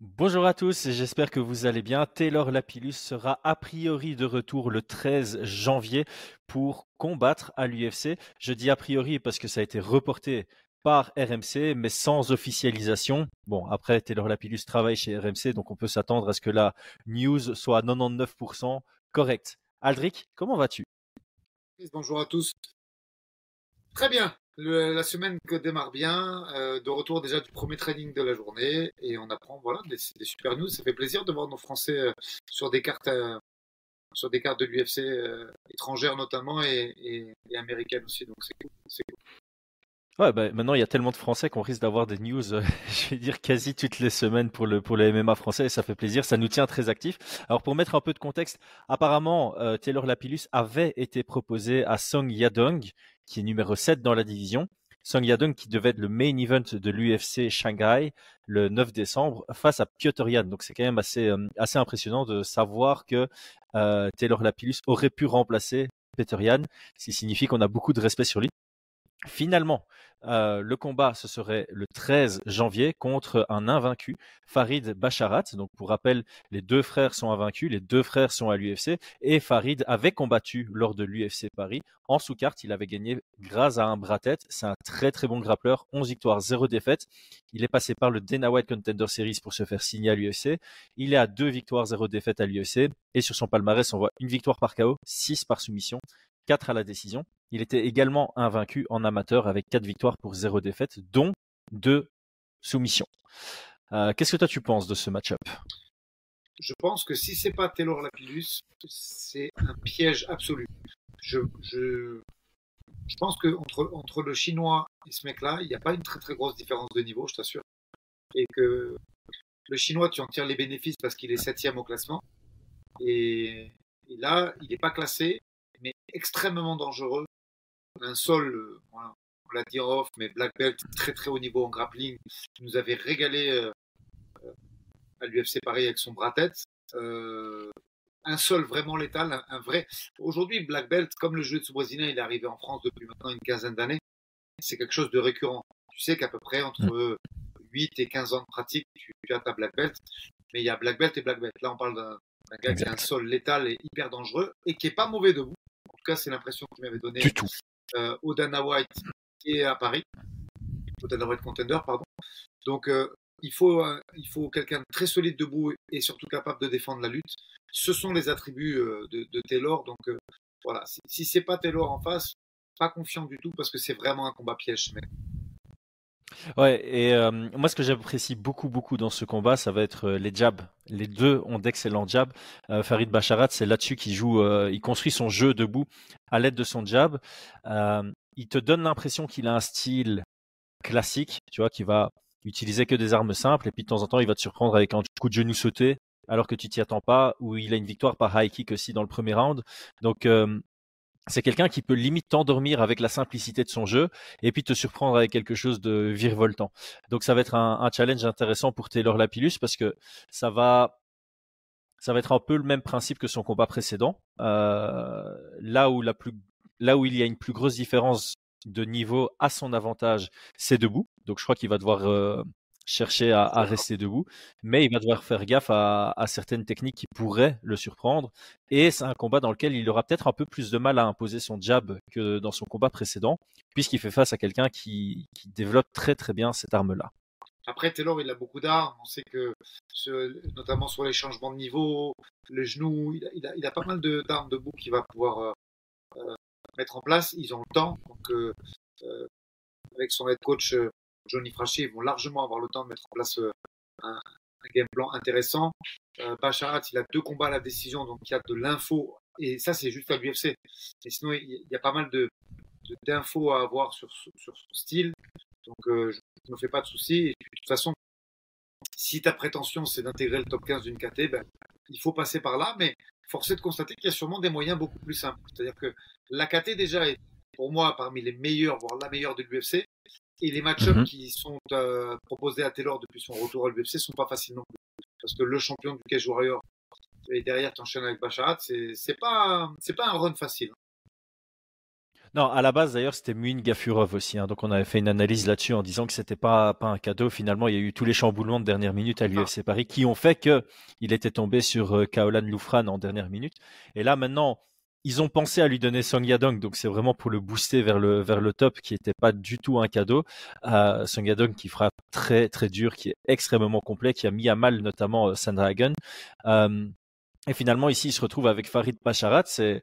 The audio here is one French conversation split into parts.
Bonjour à tous, j'espère que vous allez bien. Taylor Lapillus sera a priori de retour le 13 janvier pour combattre à l'UFC. Je dis a priori parce que ça a été reporté par RMC, mais sans officialisation. Bon, après, Taylor Lapillus travaille chez RMC, donc on peut s'attendre à ce que la news soit à 99% correcte. Aldric, comment vas-tu? Bonjour à tous. Très bien, la semaine démarre bien, euh, de retour déjà du premier training de la journée et on apprend voilà des, super news. Ça fait plaisir de voir nos Français euh, sur des cartes euh, sur des cartes de l'UFC étrangères notamment et, américaines aussi. Donc c'est cool. Ouais, bah, maintenant il y a tellement de Français qu'on risque d'avoir des news, je vais dire quasi toutes les semaines pour le pour le MMA français et ça fait plaisir, ça nous tient très actifs. Alors pour mettre un peu de contexte, apparemment Taylor Lapillus avait été proposé à Song Yadong qui est numéro 7 dans la division. Song Yadong qui devait être le main event de l'UFC Shanghai le 9 décembre face à Piotr Yan. Donc c'est quand même assez, euh, assez impressionnant de savoir que euh, Taylor Lapillus aurait pu remplacer Peter Yan, ce qui signifie qu'on a beaucoup de respect sur lui. Finalement, euh, le combat, ce serait le 13 janvier contre un invaincu, Farid Bacharat. Donc, pour rappel, les deux frères sont invaincus, les deux frères sont à l'UFC, et Farid avait combattu lors de l'UFC Paris. En sous-carte, il avait gagné grâce à un bras tête. C'est un très très bon grappleur, 11 victoires, 0 défaites. Il est passé par le Dana White Contender Series pour se faire signer à l'UFC. Il est à 2 victoires, 0 défaites à l'UFC. Et sur son palmarès, on voit une victoire par KO, 6 par soumission, 4 à la décision. Il était également invaincu en amateur avec 4 victoires pour 0 défaites, dont 2 soumissions. Euh, qu'est-ce que toi tu penses de ce match-up? Je pense que si c'est pas Taylor Lapillus, c'est un piège absolu. Je, pense que entre, le chinois et ce mec-là, il n'y a pas une très très grosse différence de niveau, je t'assure. Et que le chinois, tu en tires les bénéfices parce qu'il est septième au classement. Et, là, il n'est pas classé extrêmement dangereux. Un sol, euh, on l'a dit off, mais Black Belt, très très haut niveau en grappling, qui nous avait régalé euh, euh, à l'UFC Paris avec son bras tête. un sol vraiment létal, un, vrai. Aujourd'hui, Black Belt, comme le jeu de brésilien, il est arrivé en France depuis maintenant une quinzaine d'années, c'est quelque chose de récurrent. Tu sais qu'à peu près entre 8 et 15 ans de pratique, tu, tu as ta Black Belt, mais il y a Black Belt et Black Belt. Là, on parle d'un gars qui a un sol létal et hyper dangereux et qui est pas mauvais debout c'est l'impression qu'il m'avait donné du tout. Euh, au Dana White et à Paris, au Dana White Contender, pardon. Donc, euh, il faut, euh, il faut quelqu'un de très solide debout et surtout capable de défendre la lutte. Ce sont les attributs de, Taylor. Donc, voilà, si, si c'est pas Taylor en face, pas confiant du tout parce que c'est vraiment un combat piège. Mais Ouais, et euh, moi, ce que j'apprécie beaucoup, beaucoup dans ce combat, ça va être euh, les jabs. Les deux ont d'excellents jabs. Euh, Farid Bacharat, c'est là-dessus qu'il joue, il construit son jeu debout à l'aide de son jab. il te donne l'impression qu'il a un style classique, tu vois, qui va utiliser que des armes simples, et puis de temps en temps, il va te surprendre avec un coup de genou sauté, alors que tu t'y attends pas, ou il a une victoire par high kick aussi dans le premier round. Donc, c'est quelqu'un qui peut limite t'endormir avec la simplicité de son jeu et puis te surprendre avec quelque chose de virevoltant. Donc ça va être un, challenge intéressant pour Taylor Lapillus parce que ça va ça va être un peu le même principe que son combat précédent. Euh, là où la plus là où il y a une plus grosse différence de niveau à son avantage, c'est debout. Donc je crois qu'il va devoir euh, chercher à, rester debout, mais il va devoir faire gaffe à, certaines techniques qui pourraient le surprendre. Et c'est un combat dans lequel il aura peut-être un peu plus de mal à imposer son jab que dans son combat précédent, puisqu'il fait face à quelqu'un qui, développe très très bien cette arme-là. Après, Taylor, il a beaucoup d'armes. On sait que, notamment sur les changements de niveau, le genou, il a, pas mal d'armes debout qu'il va pouvoir euh, euh, mettre en place. Ils ont le temps. Donc, euh, avec son head coach Johnny Frachet vont largement avoir le temps de mettre en place euh, un, game plan intéressant. Euh, Bacharat, il a deux combats à la décision, donc il y a de l'info. Et ça, c'est juste à l'UFC. Et sinon, il y a pas mal d'infos à avoir sur, son style. Donc, euh, je ne me fais pas de soucis. De toute façon, si ta prétention, c'est d'intégrer le top 15 d'une KT, ben, il faut passer par là. Mais force est de constater qu'il y a sûrement des moyens beaucoup plus simples. C'est-à-dire que la KT, déjà, est pour moi parmi les meilleurs, voire la meilleure de l'UFC. Et les match-ups mhm. qui sont euh, proposés à Taylor depuis son retour à l'UFC sont pas faciles non plus. Parce que le champion du Cage Warrior et derrière t'enchaînes avec Bacharat, c'est, pas, c'est pas un run facile. Non, à la base d'ailleurs c'était Muin Gafurov aussi, hein. donc on avait fait une analyse là-dessus en disant que c'était pas pas un cadeau. Finalement, il y a eu tous les chamboulements de dernière minute à l'UFC Paris qui ont fait que il était tombé sur euh, Kaolan Loufran en dernière minute. Et là maintenant, ils ont pensé à lui donner Song Yadong, donc c'est vraiment pour le booster vers le vers le top, qui n'était pas du tout un cadeau. Euh, Song Yadong qui frappe très très dur, qui est extrêmement complet, qui a mis à mal notamment euh, Sandragon. Euh, et finalement ici, il se retrouve avec Farid Pacharat. C'est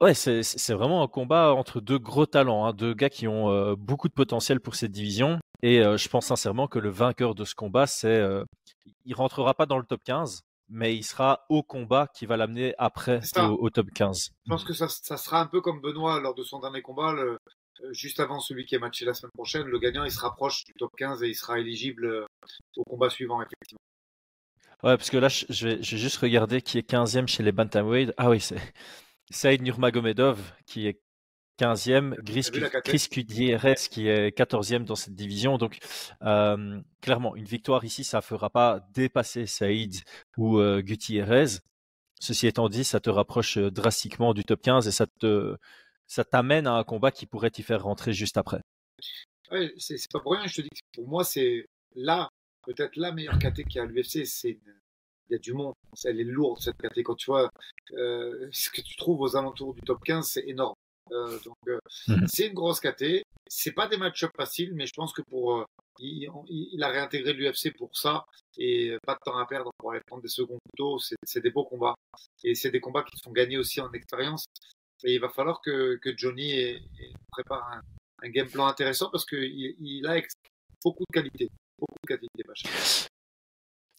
Ouais, c'est vraiment un combat entre deux gros talents, hein, deux gars qui ont euh, beaucoup de potentiel pour cette division. Et euh, je pense sincèrement que le vainqueur de ce combat, c'est, euh, il rentrera pas dans le top 15, mais il sera au combat qui va l'amener après au, top 15. Je pense que ça, ça, sera un peu comme Benoît lors de son dernier combat, le, juste avant celui qui est matché la semaine prochaine. Le gagnant, il se rapproche du top 15 et il sera éligible au combat suivant, effectivement. Ouais, parce que là, je vais, je vais juste regarder qui est 15e chez les Bantamweight. Ah oui, c'est Saïd Nurmagomedov qui est 15e, Chris Gutierrez qui est 14e dans cette division. Donc, euh, clairement, une victoire ici, ça ne fera pas dépasser Saïd ou euh, Gutierrez. Ceci étant dit, ça te rapproche euh, drastiquement du top 15 et ça te ça t'amène à un combat qui pourrait t'y faire rentrer juste après. Ouais, c'est pas pour rien, je te dis que pour moi, c'est là, peut-être la meilleure KT qu'il y a à l'UFC. C'est il y a du monde. Elle est lourde cette catégorie. Quand tu vois euh, ce que tu trouves aux alentours du top 15, c'est énorme. Euh, donc euh, mhm. c'est une grosse caté. C'est pas des match-ups faciles, mais je pense que pour il, il, a réintégré l'UFC pour ça et pas de temps à perdre pour aller prendre des seconds couteaux. C'est des beaux combats et c'est des combats qui sont gagnés aussi en expérience. Et il va falloir que, que Johnny prépare un, un, game plan intéressant parce qu'il il a beaucoup de qualité. Beaucoup de qualité.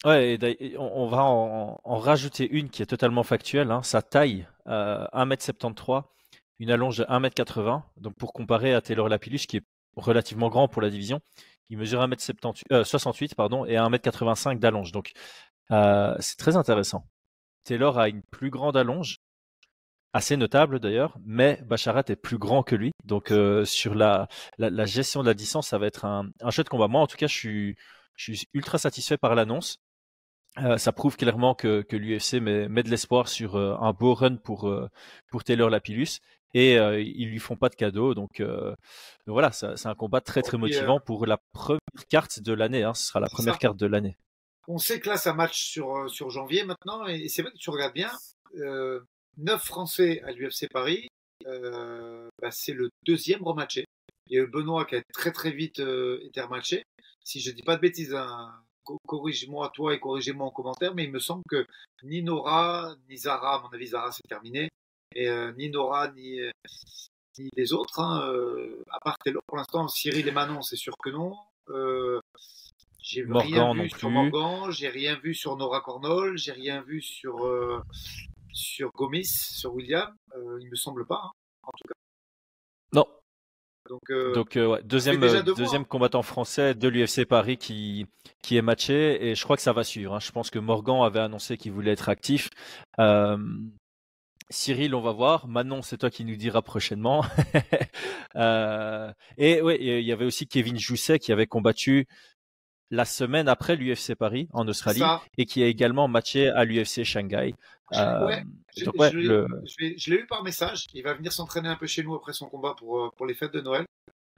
Ouais, on, va en, rajouter une qui est totalement factuelle. Hein. Sa taille, euh, 1m73, une allonge de 1m80. Donc pour comparer à Taylor Lapillus, qui est relativement grand pour la division, il mesure 1m68 euh, pardon, et 1m85 d'allonge. Donc euh, c'est très intéressant. Taylor a une plus grande allonge, assez notable d'ailleurs, mais Bacharat est plus grand que lui. Donc euh, sur la, gestion de la distance, ça va être un, un de combat. Moi, en tout cas, je suis, ultra satisfait par l'annonce. Ça prouve clairement que, que l'UFC met, de l'espoir sur un beau run pour, pour Taylor Lapillus et ils lui font pas de cadeau. Donc, voilà, c'est un combat très très motivant pour la première carte de l'année. Hein, ce sera la première carte de l'année. On sait que là, ça match sur, sur janvier maintenant et c'est vrai que tu regardes bien. 9 Français à l'UFC Paris, bah, c'est le deuxième rematché. Il y a Benoît qui a très très vite été rematché. Si je dis pas de bêtises, hein, corrige-moi toi et corrigez-moi en commentaire, mais il me semble que ni Nora, ni Zara, à mon avis Zara c'est terminé, et euh, ni Nora, ni, euh, ni les autres, hein, euh, à part Taylor, pour l'instant, Cyril et Manon, c'est sûr que non. j'ai rien vu sur Morgan, j'ai rien vu sur Nora Cornol, j'ai rien vu sur, sur Gomis, sur William, il me semble pas, hein, en tout cas. Non, donc, euh, Donc euh, ouais, deuxième, euh, deuxième combattant français de l'UFC Paris qui, qui est matché et je crois que ça va suivre. Hein. Je pense que Morgan avait annoncé qu'il voulait être actif. Cyril, on va voir. Manon, c'est toi qui nous dira prochainement. euh, et ouais, il y avait aussi Kevin Jousset qui avait combattu la semaine après l'UFC Paris en Australie et qui a également matché à l'UFC Shanghai. Euh, je, l'ai eu par message. Il va venir s'entraîner un peu chez nous après son combat pour, euh, pour les fêtes de Noël.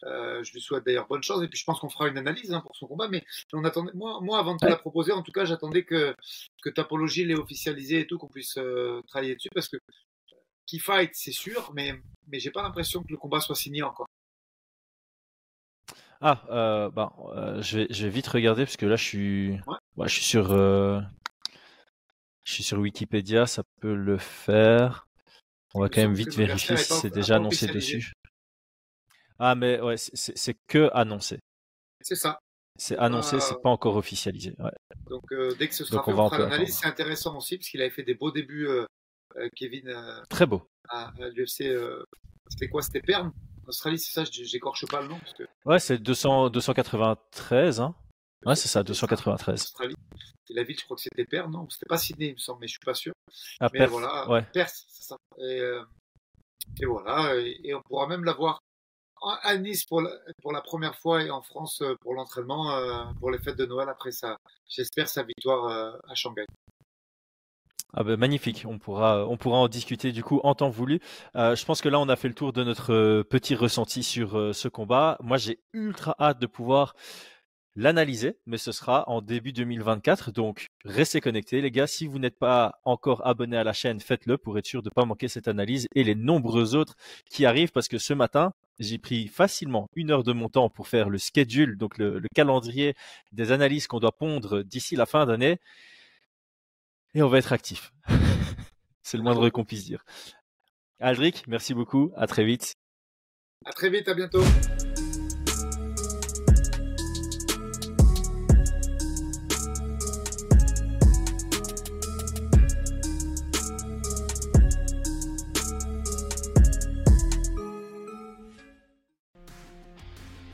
Euh, je lui souhaite d'ailleurs bonne chance et puis je pense qu'on fera une analyse hein, pour son combat. Mais on attendait, moi, moi avant de te la proposer, en tout cas, j'attendais que, que Tapologie l'ait officialisé et tout, qu'on puisse travailler dessus parce que qui fight, c'est sûr, mais, mais j'ai pas l'impression que le combat soit signé encore. Ah, euh, bah, euh, je, vais, je vais vite regarder parce que là je suis, ouais. je suis sur, euh, je suis sur Wikipédia, ça peut le faire. On va quand même vite vérifier si c'est déjà annoncé dessus. Ah mais ouais, c'est que annoncé. C'est ça. C'est annoncé, c'est pas encore officialisé. Ouais. Donc dès que ce sera fait, on, fera l'analyse. C'est intéressant aussi parce qu'il avait fait des beaux débuts, Kevin. Très beau. À, à l'UFC, c'était quoi? C'était Perm? Australie, c'est ça, j'écorche pas le nom. Parce que... Ouais, c'est 293. Hein. Ouais, c'est ça, 293. Australie. Et la ville, je crois que c'était Perth, non? C'était pas Sydney, il me semble, mais je suis pas sûr. Ah, mais Perth, voilà, ouais. Perth, c'est ça. Et, euh, et voilà, et, on pourra même la voir à Nice pour la, pour la première fois et en France euh, pour l'entraînement euh, pour les fêtes de Noël après ça. J'espère sa victoire à Shanghai. Ah ben magnifique, on pourra, on pourra en discuter du coup en temps voulu. Euh, je pense que là on a fait le tour de notre euh, petit ressenti sur euh, ce combat. Moi j'ai ultra hâte de pouvoir l'analyser, mais ce sera en début 2024. Donc restez connectés les gars. Si vous n'êtes pas encore abonné à la chaîne, faites-le pour être sûr de ne pas manquer cette analyse et les nombreux autres qui arrivent parce que ce matin j'ai pris facilement une heure de mon temps pour faire le schedule, donc le, le calendrier des analyses qu'on doit pondre d'ici la fin d'année et on va être actif. C'est le moindre qu'on puisse dire. Aldric, merci beaucoup. À très vite. À très vite. À bientôt.